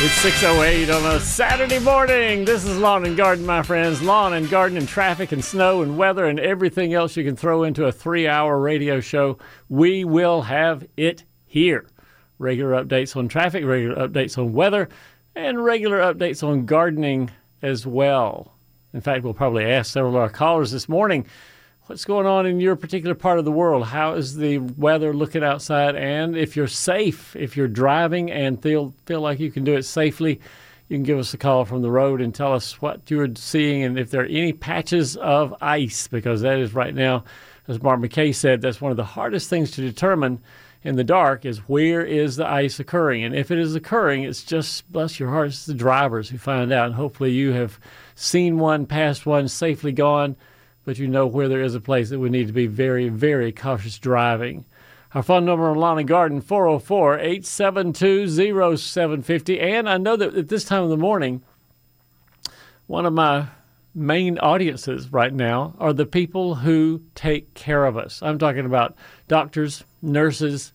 It's 6.08 on a Saturday morning. This is Lawn and Garden, my friends. Lawn and garden and traffic and snow and weather and everything else you can throw into a three hour radio show. We will have it here. Regular updates on traffic, regular updates on weather, and regular updates on gardening as well. In fact, we'll probably ask several of our callers this morning what's going on in your particular part of the world. How is the weather looking outside? And if you're safe, if you're driving and feel feel like you can do it safely, you can give us a call from the road and tell us what you're seeing and if there are any patches of ice, because that is right now, as Mark McKay said, that's one of the hardest things to determine in the dark is where is the ice occurring. And if it is occurring, it's just, bless your heart, it's the drivers who find out. And hopefully you have seen one, passed one, safely gone but you know where there is a place that we need to be very, very cautious driving. Our phone number on Lawn and Garden, 404 872 0750. And I know that at this time of the morning, one of my main audiences right now are the people who take care of us. I'm talking about doctors, nurses,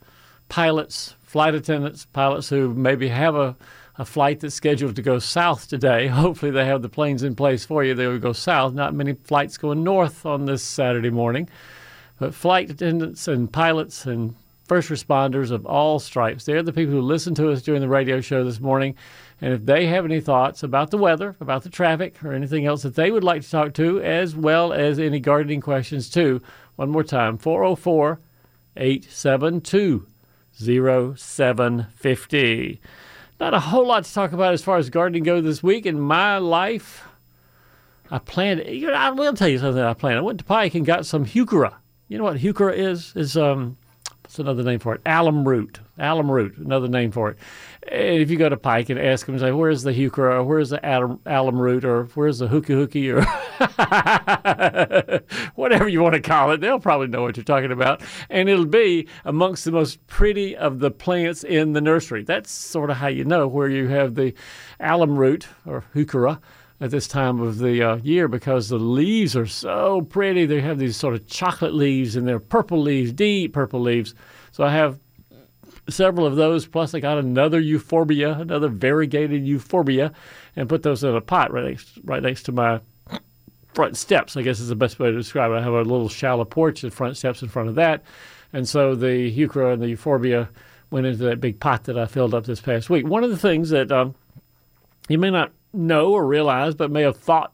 pilots, flight attendants, pilots who maybe have a a flight that's scheduled to go south today. Hopefully, they have the planes in place for you. They will go south. Not many flights going north on this Saturday morning. But flight attendants and pilots and first responders of all stripes, they're the people who listen to us during the radio show this morning. And if they have any thoughts about the weather, about the traffic, or anything else that they would like to talk to, as well as any gardening questions, too, one more time 404 872 0750. Not a whole lot to talk about as far as gardening goes this week in my life. I planted. You know, I will tell you something. I planted. I went to Pike and got some heuchera. You know what heuchera is? Is um, what's another name for it? Alum root. Alum root. Another name for it. And if you go to Pike and ask them, say, "Where's the heuchera? Or where's the alum, alum root? Or where's the hooky hooky? Or whatever you want to call it, they'll probably know what you're talking about. And it'll be amongst the most pretty of the plants in the nursery. That's sort of how you know where you have the alum root or heuchera at this time of the uh, year because the leaves are so pretty. They have these sort of chocolate leaves and they're purple leaves, deep purple leaves. So I have several of those. Plus, I got another euphorbia, another variegated euphorbia, and put those in a pot right next, right next to my front steps, I guess is the best way to describe it. I have a little shallow porch and front steps in front of that. And so the heuchera and the euphorbia went into that big pot that I filled up this past week. One of the things that um, you may not know or realize, but may have thought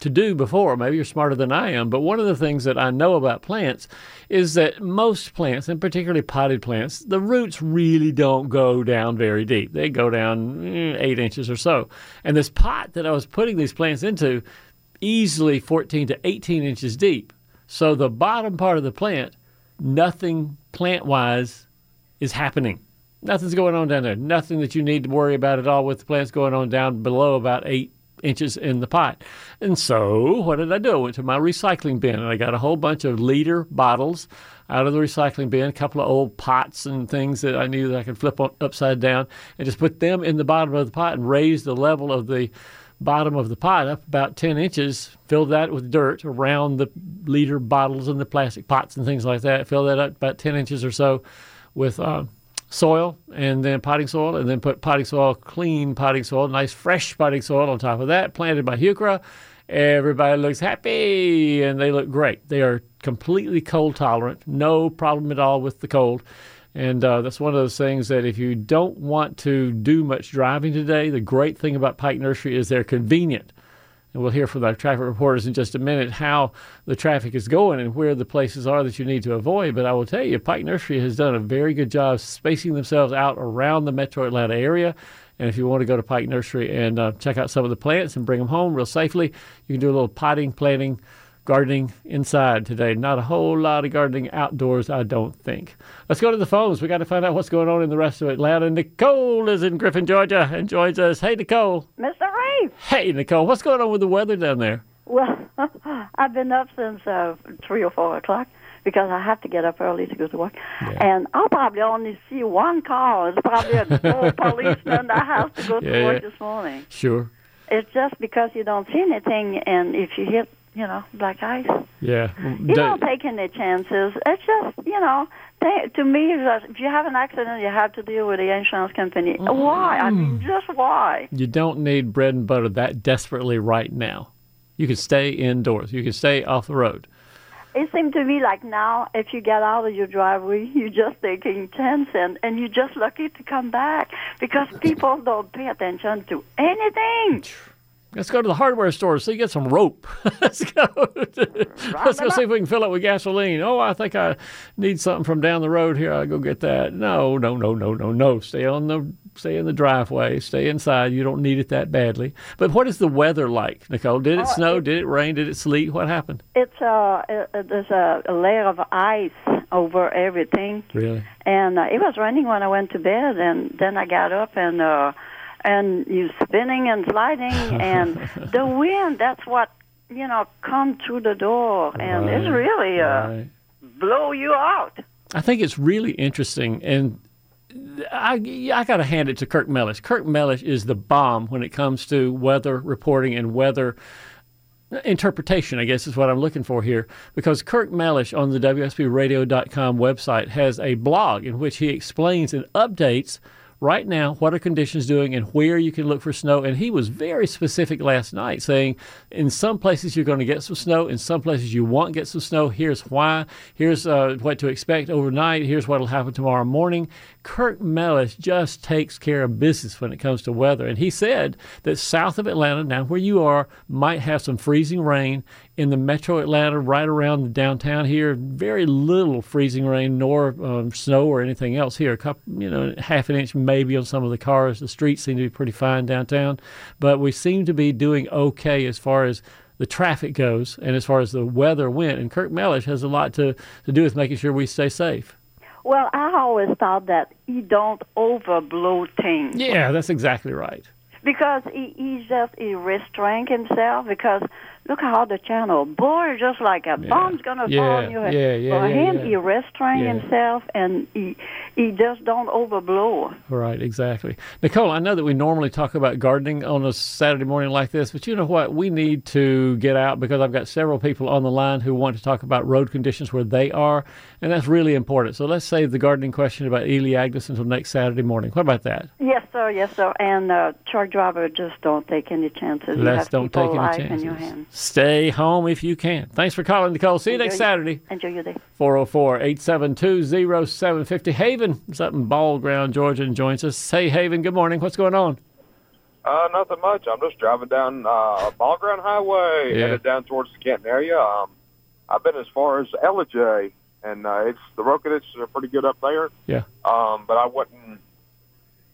to do before. Maybe you're smarter than I am, but one of the things that I know about plants is that most plants, and particularly potted plants, the roots really don't go down very deep. They go down eh, eight inches or so. And this pot that I was putting these plants into easily 14 to 18 inches deep. So the bottom part of the plant, nothing plant wise is happening. Nothing's going on down there. Nothing that you need to worry about at all with the plants going on down below about eight inches in the pot. And so what did I do? I went to my recycling bin and I got a whole bunch of liter bottles out of the recycling bin, a couple of old pots and things that I knew that I could flip upside down and just put them in the bottom of the pot and raise the level of the bottom of the pot up about 10 inches, filled that with dirt around the liter bottles and the plastic pots and things like that. Fill that up about 10 inches or so with uh, soil and then potting soil, and then put potting soil, clean potting soil, nice fresh potting soil on top of that, planted by heuchera. Everybody looks happy and they look great. They are completely cold tolerant, no problem at all with the cold. And uh, that's one of those things that if you don't want to do much driving today, the great thing about Pike Nursery is they're convenient. And we'll hear from our traffic reporters in just a minute how the traffic is going and where the places are that you need to avoid. But I will tell you, Pike Nursery has done a very good job spacing themselves out around the metro Atlanta area. And if you want to go to Pike Nursery and uh, check out some of the plants and bring them home real safely, you can do a little potting, planting, gardening inside today. Not a whole lot of gardening outdoors, I don't think. Let's go to the phones. We got to find out what's going on in the rest of Atlanta. Nicole is in Griffin, Georgia, and joins us. Hey, Nicole. Mr. Reeves. Hey, Nicole. What's going on with the weather down there? Well, I've been up since uh, three or four o'clock because I have to get up early to go to work. And I'll probably only see one car. It's probably a old policeman that has to go to Yeah, work yeah. this morning. Sure. It's just because you don't see anything, and if you hit, you know, black ice, Yeah. you don't take any chances. It's just, you know, they, to me, if you have an accident, you have to deal with the insurance company. Mm. Why? I mean, mm. just why? You don't need bread and butter that desperately right now. You can stay indoors. You can stay off the road. It seems to me like now, if you get out of your driveway, you're just taking chance, and, and you're just lucky to come back because people don't pay attention to anything. Let's go to the hardware store so you get some rope. Let's go. Let's go see if we can fill it with gasoline. Oh, I think I need something from down the road here. I'll go get that. No, no, no, no, no, no. Stay on the stay in the driveway. Stay inside. You don't need it that badly. But what is the weather like, Nicole? Did it Oh, snow? it- Did it rain? Did it sleet? What happened? It's uh, uh, there's a, a layer of ice over everything, Really? and uh, it was raining when I went to bed, and then I got up and uh, and you spinning and sliding, and the wind. That's what you know come through the door, and it's really uh, Right. blow you out. I think it's really interesting, and I I got to hand it to Kirk Mellish. Kirk Mellish is the bomb when it comes to weather reporting and weather interpretation. I guess is what I'm looking for here, because Kirk Mellish on the WSBRadio.com website has a blog in which he explains and updates. Right now, what are conditions doing and where you can look for snow? And he was very specific last night, saying in some places you're going to get some snow, in some places you won't get some snow. Here's why. Here's uh, what to expect overnight. Here's what will happen tomorrow morning. Kirk Mellish just takes care of business when it comes to weather. And he said that south of Atlanta, now where you are, might have some freezing rain. In the metro Atlanta, right around downtown here, very little freezing rain nor um, snow or anything else here. A couple, you know, half an inch maybe on some of the cars. The streets seem to be pretty fine downtown, but we seem to be doing okay as far as the traffic goes and as far as the weather went. And Kirk Mellish has a lot to, to do with making sure we stay safe. Well, I always thought that he don't overblow things. Yeah, that's exactly right. because he, he just he restrained himself because look how the channel boy just like a bomb's gonna fall on your head. yeah, yeah, For yeah, him, yeah. he restrained Yeah. himself and he he just don't overblow. Right, exactly. Nicole, I know that we normally talk about gardening on a Saturday morning like this, but you know what? We need to get out because I've got several people on the line who want to talk about road conditions where they are, and that's really important. So let's save the gardening question about Elaeagnus until next Saturday morning. What about that? Yes, sir. Yes, sir. And uh, truck driver just don't take any chances. Let's have don't take any chances. In your hands. Stay home if you can. Thanks for calling, Nicole. See you next Enjoy- Saturday. Enjoy your day. 404 872 0750. Haven is up in Ball Ground, Georgia, and joins us. Hey, Haven, good morning. What's going on? Uh, nothing much. I'm just driving down uh, Ball Ground Highway, Yeah. headed down towards the Canton area. Um, I've been as far as Ellijay, and uh, it's the road conditions are pretty good up there. Yeah. Um, but I wouldn't,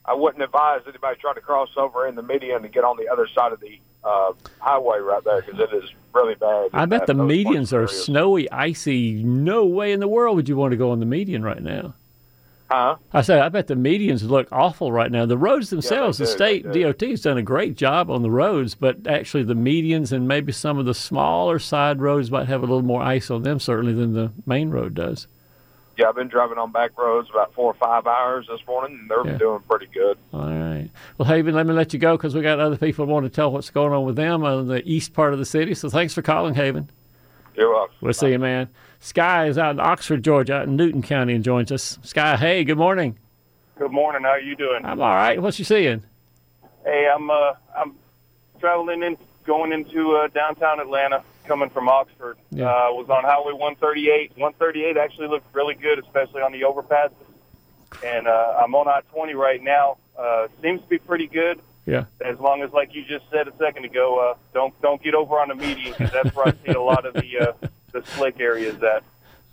I wouldn't advise anybody trying to cross over in the median to get on the other side of the uh, highway right there because it is really bad. I bet the medians are areas. snowy, icy. No way in the world would you want to go on the median right now. Huh? I said, I bet the medians look awful right now. The roads themselves, the state. DOT has done a great job on the roads, but actually the medians and maybe some of the smaller side roads might have a little more ice on them, certainly, than the main road does. Yeah, I've been driving on back roads about four or five hours this morning, and they're Yeah. doing pretty good. All right. Well, Haven, let me let you go because we got other people who want to tell what's going on with them on the east part of the city. So thanks for calling, Haven. You're welcome. We'll see you, man. Sky is out in Oxford, Georgia, out in Newton County, and joins us. Sky, hey, good morning. Good morning. How are you doing? I'm all right. What's you seeing? Hey, I'm uh, I'm traveling in, going into uh, downtown Atlanta, coming from Oxford. Yeah. Uh, was on Highway 138. 138 actually looked really good, especially on the overpasses. And uh, I'm on I-20 right now. Uh, seems to be pretty good, Yeah. as long as, like you just said a second ago, uh, don't don't get over on the median because that's where I see a lot of the uh, the slick areas at.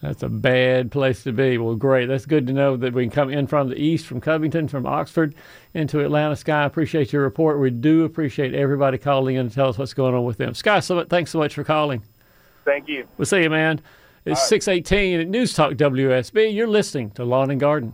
That's a bad place to be. Well, great. That's good to know that we can come in from the east, from Covington, from Oxford, into Atlanta. Sky, I appreciate your report. We do appreciate everybody calling in to tell us what's going on with them. Sky, so thanks so much for calling. Thank you. We'll see you, man. It's 618 at News Talk WSB. You're listening to Lawn and Garden.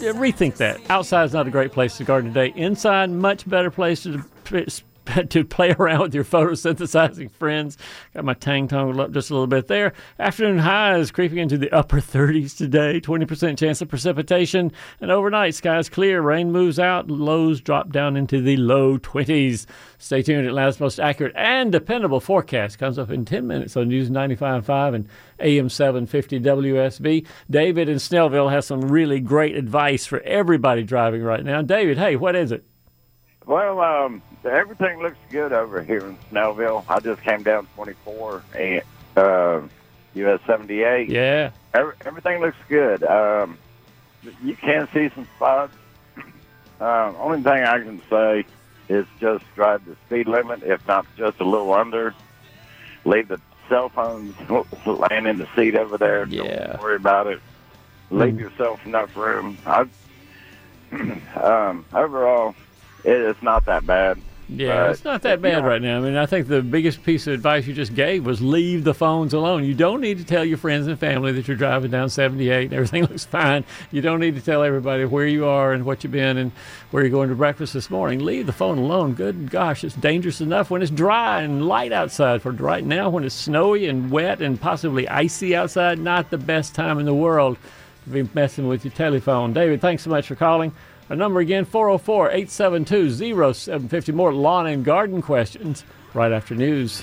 rethink that. Outside is not a great place to garden today. Inside, much better place to to play around with your photosynthesizing friends. Got my tang tongue up just a little bit there. Afternoon highs creeping into the upper 30s today. 20% chance of precipitation. And overnight, skies clear. Rain moves out. Lows drop down into the low 20s. Stay tuned. Atlanta's most accurate and dependable forecast comes up in 10 minutes on News 95.5 and AM 750 WSB. David in Snellville has some really great advice for everybody driving right now. David, hey, what is it? Well, um, everything looks good over here in Snellville. I just came down 24 and uh, US 78. Yeah. Every, everything looks good. Um, you can see some spots. Uh, only thing I can say is just drive the speed limit, if not just a little under. Leave the cell phones laying in the seat over there. Yeah. Don't worry about it. Leave Mm. yourself enough room. I, um, overall, it, it's not that bad. Yeah, But it's not that you bad right now. I mean, I think the biggest piece of advice you just gave was leave the phones alone. You don't need to tell your friends and family that you're driving down 78 and everything looks fine. You don't need to tell everybody where you are and what you've been and where you're going to breakfast this morning. Leave the phone alone. Good gosh, it's dangerous enough when it's dry and light outside. For right now, when it's snowy and wet and possibly icy outside, not the best time in the world to be messing with your telephone. David, thanks so much for calling. Our number again, 404 872 0750. More lawn and garden questions right after news.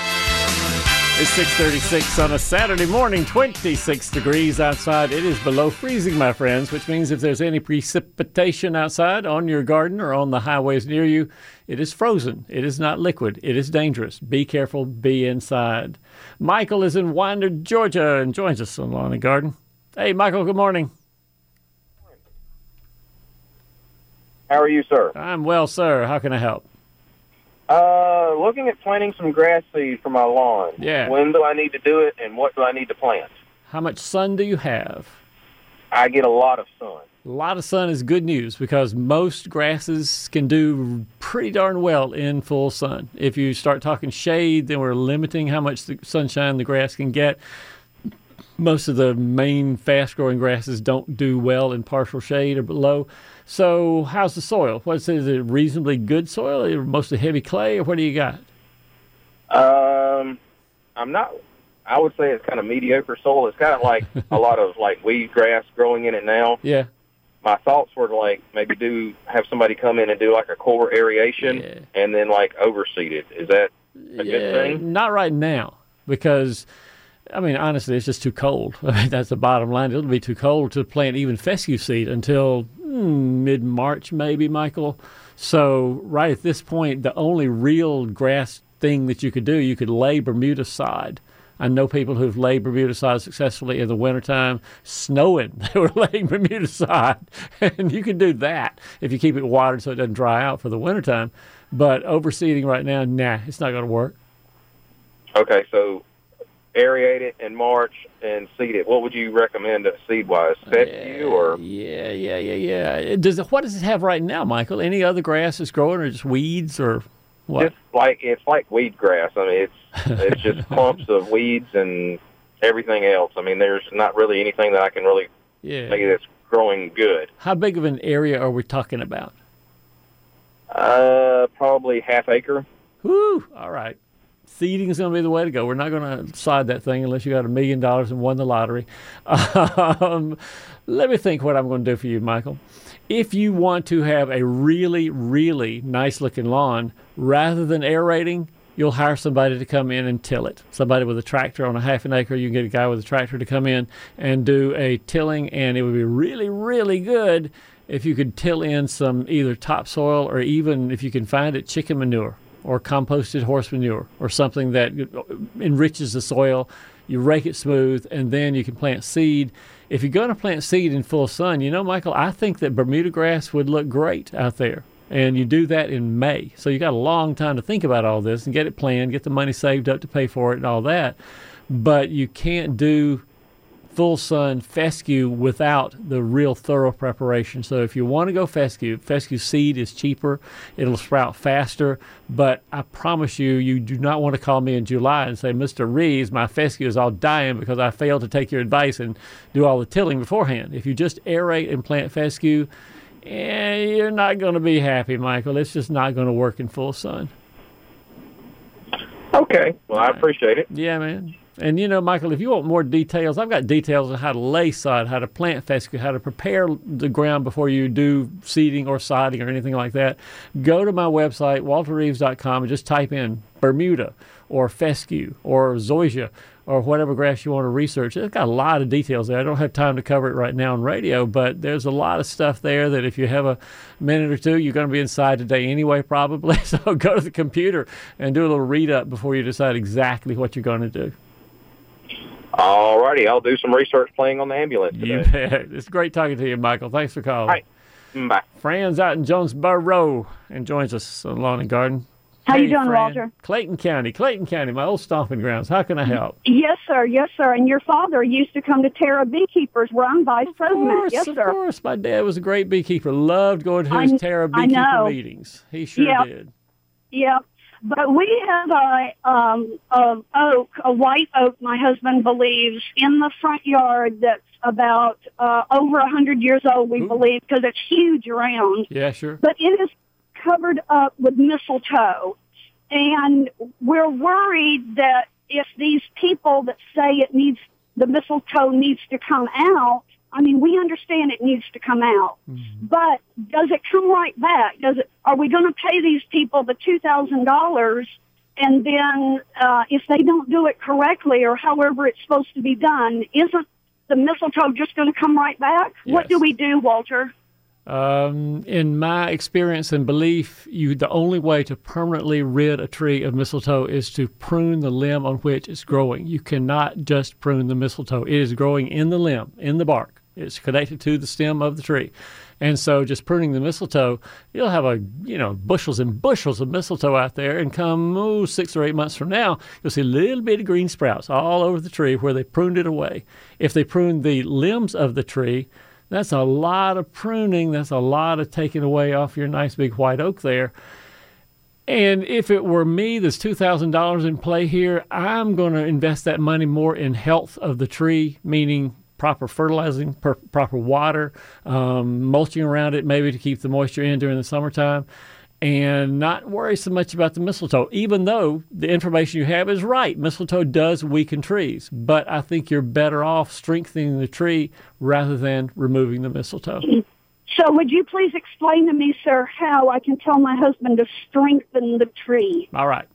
It's 636 on a Saturday morning, 26 degrees outside. It is below freezing, my friends, which means if there's any precipitation outside on your garden or on the highways near you, it is frozen. It is not liquid. It is dangerous. Be careful. Be inside. Michael is in Winder, Georgia, and joins us on Lawn and Garden. Hey, Michael, good morning. How are you, sir? I'm well, sir. How can I help? Uh, looking at planting some grass seed for my lawn. Yeah. When do I need to do it, and what do I need to plant? How much sun do you have? I get a lot of sun. A lot of sun is good news because most grasses can do pretty darn well in full sun. If you start talking shade, then we're limiting how much the sunshine the grass can get. Most of the main fast growing grasses don't do well in partial shade or below. So, how's the soil? What's is it reasonably good soil or mostly heavy clay or what do you got? Um, I'm not. I would say it's kind of mediocre soil. It's of like a lot of like weed grass growing in it now. Yeah. My thoughts were to like maybe do have somebody come in and do like a core aeration Yeah. and then like overseed it. Is that a good thing? Not right now, because I mean, honestly, it's just too cold. I mean, that's the bottom line. It'll be too cold to plant even fescue seed until mm, mid March, maybe, Michael. So, right at this point, the only real grass thing that you could do, you could lay Bermuda sod. I know people who've laid Bermuda sod successfully in the wintertime, snowing. They were laying Bermuda sod. And you can do that if you keep it watered so it doesn't dry out for the wintertime. But overseeding right now, nah, it's not going to work. Okay, so aerate it in March and seed it. What would you recommend seed wise? Fescue or Yeah, yeah, yeah, yeah. Does it, what does it have right now, Michael? Any other grass that's growing, or just weeds, or what? just like it's like weed grass. I mean, it's it's just clumps of weeds and everything else. I mean, there's not really anything that I can really yeah. say that's growing good. How big of an area are we talking about? Uh, probably half acre. Whew. All right. Seeding is going to be the way to go. We're not going to side that thing unless you got a million dollars and won the lottery. Um, let me think what I'm going to do for you, Michael. If you want to have a really, really nice looking lawn, rather than aerating, you'll hire somebody to come in and till it. Somebody with a tractor on a half an acre, you can get a guy with a tractor to come in and do a tilling, and it would be really, really good if you could till in some either topsoil or even if you can find it, chicken manure or composted horse manure or something that enriches the soil. You rake it smooth, and then you can plant seed. If you're going to plant seed in full sun, you know, Michael, I think that Bermuda grass would look great out there and you do that in May. So you got a long time to think about all this and get it planned, get the money saved up to pay for it and all that. But you can't do full sun fescue without the real thorough preparation. So if you want to go fescue, fescue seed is cheaper, it'll sprout faster, but I promise you you do not want to call me in July and say, "Mr. Reeves, my fescue is all dying because I failed to take your advice and do all the tilling beforehand." If you just aerate and plant fescue, yeah, you're not going to be happy, Michael. It's just not going to work in full sun. Okay. Well, I appreciate it. Yeah, man. And you know, Michael, if you want more details, I've got details on how to lay sod, how to plant fescue, how to prepare the ground before you do seeding or sodding or anything like that. Go to my website, walterreeves.com, and just type in Bermuda or fescue or zoysia or whatever grass you want to research. It's got a lot of details there. I don't have time to cover it right now on radio, but there's a lot of stuff there that if you have a minute or two, you're going to be inside today anyway, probably. So go to the computer and do a little read up before you decide exactly what you're going to do. All righty, I'll do some research playing on the ambulance today. You bet. It's great talking to you, Michael. Thanks for calling. All right. Bye. Fran's out in Jonesboro and joins us on Lawn and Garden. How Hey, you doing, Fran. Walter? Clayton County, Clayton County, my old stomping grounds. How can I help? Yes, sir. Yes, sir. And your father used to come to Tara Beekeepers, where I'm vice Of president. course, yes, of sir. Of course. My dad was a great beekeeper. Loved going to his I- Tara beekeeper meetings. He sure Yeah. did. Yeah. But we have a um a oak, a white oak. My husband believes in the front yard that's about uh, over a hundred years old. We Ooh. believe because it's huge around. Yeah, sure. but it is covered up with mistletoe. And we're worried that if these people that say it needs, the mistletoe needs to come out, I mean, we understand it needs to come out, but does it come right back? Does it, are we going to pay these people the $2,000 and then, uh, if they don't do it correctly or however it's supposed to be done, isn't the mistletoe just going to come right back? What do we do, Walter? Um, in my experience and belief, you the only way to permanently rid a tree of mistletoe is to prune the limb on which it's growing. You cannot just prune the mistletoe; it is growing in the limb, in the bark. It's connected to the stem of the tree, and so just pruning the mistletoe, you'll have a you know bushels and bushels of mistletoe out there, and come six or eight months from now, you'll see a little bitty green sprouts all over the tree where they pruned it away. If they pruned the limbs of the tree, that's a lot of pruning. That's a lot of taking away off your nice big white oak there. And if it were me, there's two thousand dollars in play here. I'm going to invest that money more in health of the tree, meaning proper fertilizing, per, proper water, um, mulching around it, maybe to keep the moisture in during the summertime, and not worry so much about the mistletoe. Even though the information you have is right, mistletoe does weaken trees, but I think you're better off strengthening the tree rather than removing the mistletoe. So would you please explain to me, sir, how I can tell my husband to strengthen the tree? All right.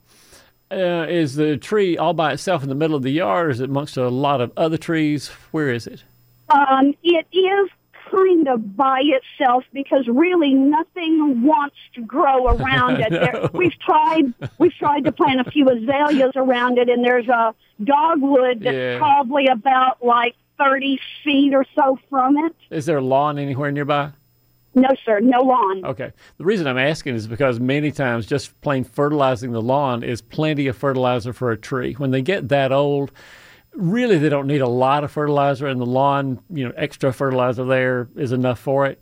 Uh, is the tree all by itself in the middle of the yard, or is it amongst a lot of other trees? Where is it? Um, it is kind of by itself because really nothing wants to grow around it. There, we've tried we've tried to plant a few azaleas around it, and there's a dogwood that's Yeah. probably about like thirty feet or so from it. Is there a lawn anywhere nearby? No, sir, no lawn. Okay. The reason I'm asking is because many times just plain fertilizing the lawn is plenty of fertilizer for a tree. When they get that old, really they don't need a lot of fertilizer, and the lawn, you know, extra fertilizer there is enough for it.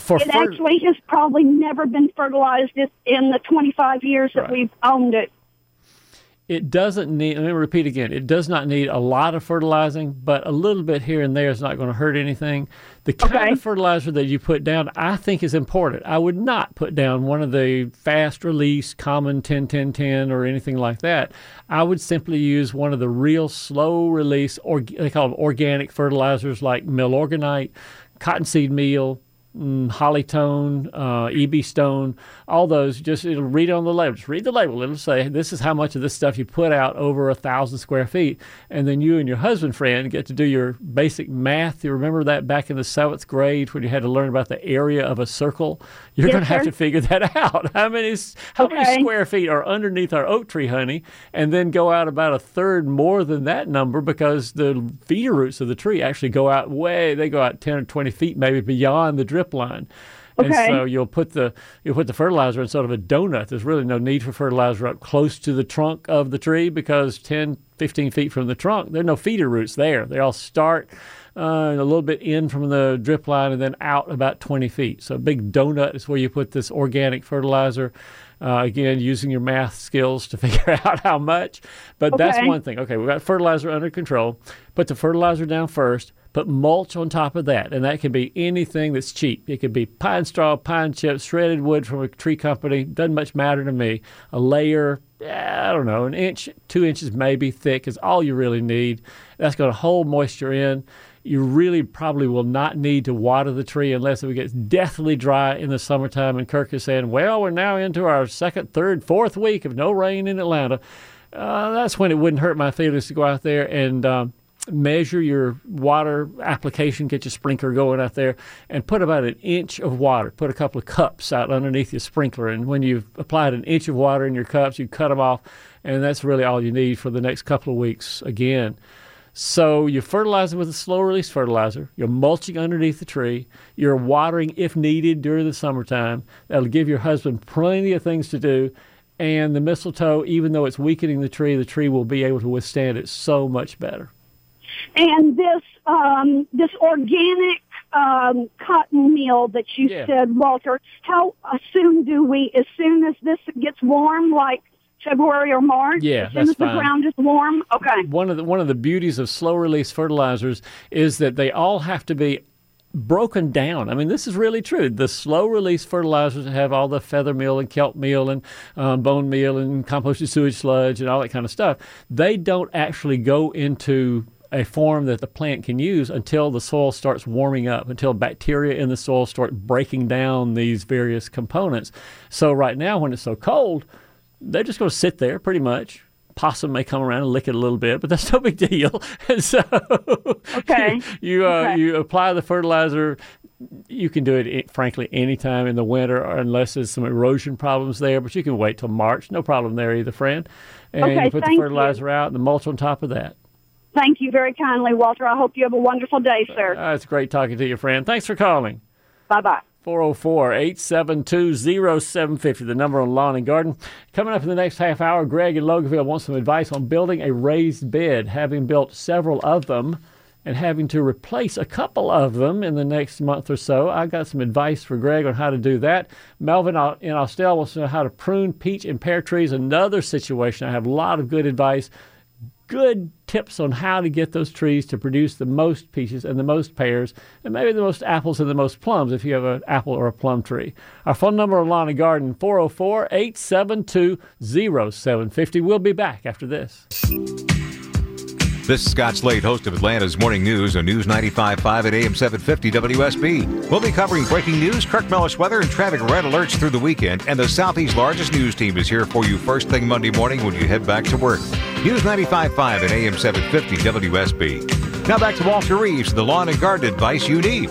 For It fer- actually has probably never been fertilized in- the 25 years that Right. we've owned it. It doesn't need, let me repeat again, it does not need a lot of fertilizing, but a little bit here and there is not going to hurt anything. The kind Okay. of fertilizer that you put down, I think is important. I would not put down one of the fast release common 10 10 10 or anything like that. I would simply use one of the real slow release, or they call them organic fertilizers like milorganite, cottonseed meal, mm, Hollytone, uh, EB Stone, all those. Just it'll read on the label. Just read the label. It'll say this is how much of this stuff you put out over a thousand square feet, and then you and your husband friend get to do your basic math. You remember that back in the seventh grade when you had to learn about the area of a circle. You're Yes, going to have to figure that out. How many how Okay. many square feet are underneath our oak tree, honey? And then go out about a third more than that number because the feeder roots of the tree actually go out way. They go out ten or twenty feet, maybe beyond the drip line. And so you'll put the you'll put the fertilizer in sort of a donut. There's really no need for fertilizer up close to the trunk of the tree because 10, 15 feet from the trunk, there are no feeder roots there. They all start uh, a little bit in from the drip line and then out about 20 feet. So a big donut is where you put this organic fertilizer. Uh, again, using your math skills to figure out how much. But that's one thing. Okay, we've got fertilizer under control. Put the fertilizer down first. Put mulch on top of that, and that can be anything that's cheap. It could be pine straw, pine chips, shredded wood from a tree company. Doesn't much matter to me. A layer, eh, I don't know, an inch, two inches maybe thick is all you really need. That's going to hold moisture in. You really probably will not need to water the tree unless it gets deathly dry in the summertime. And Kirk is saying, well, we're now into our second, third, fourth week of no rain in Atlanta. Uh, that's when it wouldn't hurt my feelings to go out there and um, measure your water application, get your sprinkler going out there, and put about an inch of water. Put a couple of cups out underneath your sprinkler, and when you've applied an inch of water in your cups, you cut them off, and that's really all you need for the next couple of weeks again. So you're fertilizing with a slow release fertilizer. You're mulching underneath the tree. You're watering if needed during the summertime. That'll give your husband plenty of things to do. And the mistletoe, even though it's weakening the tree, the tree will be able to withstand it so much better. And this um, this organic um, cotton meal that you Yeah. said, Walter, how soon do we? As soon as this gets warm, like February or March. Yeah, as soon that's as the fine. ground is warm. Okay. One of the one of the beauties of slow release fertilizers is that they all have to be broken down. I mean, this is really true. The slow release fertilizers have all the feather meal and kelp meal and um, bone meal and composted sewage sludge and all that kind of stuff. They don't actually go into a form that the plant can use until the soil starts warming up, until bacteria in the soil start breaking down these various components. So right now, when it's so cold, they're just going to sit there pretty much. Possum may come around and lick it a little bit, but that's no big deal. And so, Okay. you uh, Okay. you apply the fertilizer. You can do it, eh, frankly, anytime in the winter, or unless there's some erosion problems there. But you can wait till March, no problem there either, friend. And Okay, you put the thank you. fertilizer out and the mulch on top of that. Thank you very kindly, Walter. I hope you have a wonderful day, sir. Uh, it's great talking to you, friend. Thanks for calling. Bye bye. 404 872 0750, the number on Lawn and Garden. Coming up in the next half hour, Greg in Loganville wants some advice on building a raised bed, having built several of them and having to replace a couple of them in the next month or so. I got some advice for Greg on how to do that. Melvin in Austell wants to know how to prune peach and pear trees. Another situation. I have a lot of good advice good tips on how to get those trees to produce the most peaches and the most pears and maybe the most apples and the most plums if you have an apple or a plum tree. Our phone number on Lawn and Garden 404 872 0750. We'll be back after this. This is Scott Slade, host of Atlanta's Morning News on News 95.5 at AM 750 WSB. We'll be covering breaking news, Kirk Mellish weather, and traffic red alerts through the weekend. And the Southeast's largest news team is here for you first thing Monday morning when you head back to work. News 95.5 at AM 750 WSB. Now back to Walter Reeves, the lawn and garden advice you need.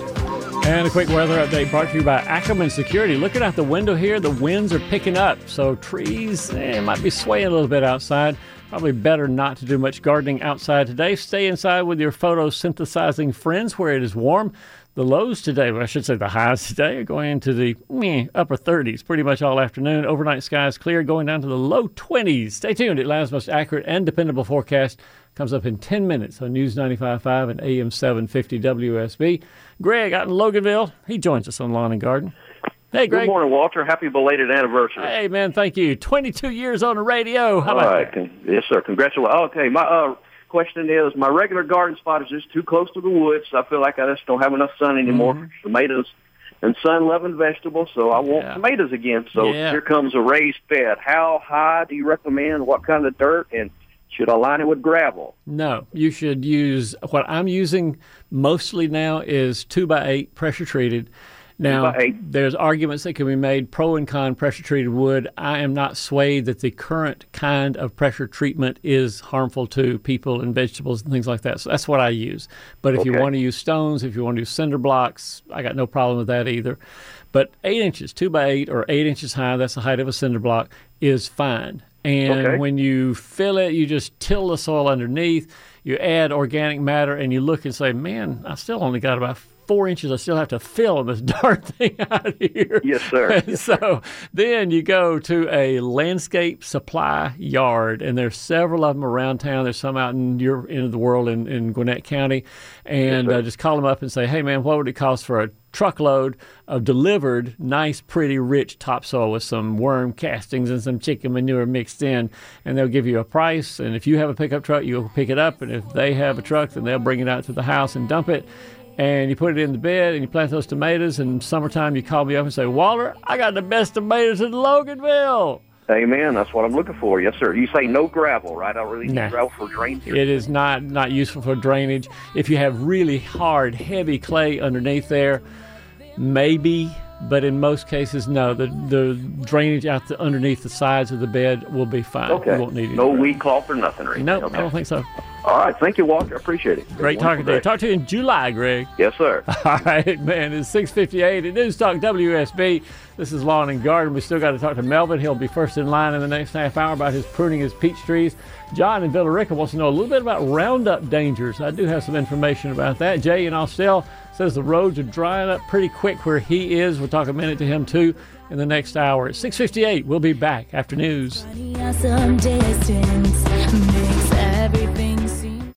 And a quick weather update brought to you by Ackerman Security. Looking out the window here, the winds are picking up, so trees eh, might be swaying a little bit outside. Probably better not to do much gardening outside today. Stay inside with your photosynthesizing friends where it is warm. The lows today, well, I should say the highs today, are going into the meh, upper 30s pretty much all afternoon. Overnight skies clear, going down to the low 20s. Stay tuned. Atlanta's most accurate and dependable forecast comes up in 10 minutes on News 95.5 and AM 750 WSB. Greg out in Loganville, he joins us on Lawn and Garden. Hey, Greg. Good morning, Walter. Happy belated anniversary. Hey, man, thank you. 22 years on the radio. How All about right. that? Yes, sir. Congratulations. Okay, my uh, question is, my regular garden spot is just too close to the woods. I feel like I just don't have enough sun anymore Mm-hmm. for tomatoes and sun-loving vegetables, so I want Yeah. tomatoes again. So Yeah. here comes a raised bed. How high do you recommend? What kind of dirt? And should I line it with gravel? No, you should use what I'm using mostly now is two by eight pressure treated. Now, by eight. there's arguments that can be made pro and con pressure treated wood. I am not swayed that the current kind of pressure treatment is harmful to people and vegetables and things like that. So that's what I use. But if you want to use stones, if you want to use cinder blocks, I got no problem with that either. But eight inches, two by eight or eight inches high, that's the height of a cinder block, is fine. And Okay. when you fill it, you just till the soil underneath, you add organic matter, and you look and say, man, I still only got about four inches I still have to fill in this darn thing out here. Yes, sir. And Yes, so then you go to a landscape supply yard, and there's several of them around town. There's some out in your end of the world in, in Gwinnett County. And sir. uh, just call them up and say, hey, man, what would it cost for a truckload of delivered, nice, pretty, rich topsoil with some worm castings and some chicken manure mixed in? And they'll give you a price. And if you have a pickup truck, you'll pick it up. And if they have a truck, then they'll bring it out to the house and dump it and you put it in the bed and you plant those tomatoes. And summertime, you call me up and say, Walter, I got the best tomatoes in Loganville. Amen. That's what I'm looking for. Yes, sir. You say no gravel, right? I don't really need Nah. gravel for drainage. It is not not useful for drainage. If you have really hard, heavy clay underneath there, maybe. But in most cases, no. The the drainage out the, underneath the sides of the bed will be fine. Okay. You won't need it. no weed cloth or nothing, right? No, Okay. I don't think so. All right. Thank you, Walter. I appreciate it. Great talking to you. Talk to you in July, Greg. Yes, sir. All right, man. It's 658 at News Talk WSB. This is Lawn and Garden. We still got to talk to Melvin. He'll be first in line in the next half hour about his pruning his peach trees. John in Villa Rica wants to know a little bit about Roundup dangers. I do have some information about that. Jay in Austell says the roads are drying up pretty quick where he is. We'll talk a minute to him too in the next hour. At 658, we'll be back after news. Some distance.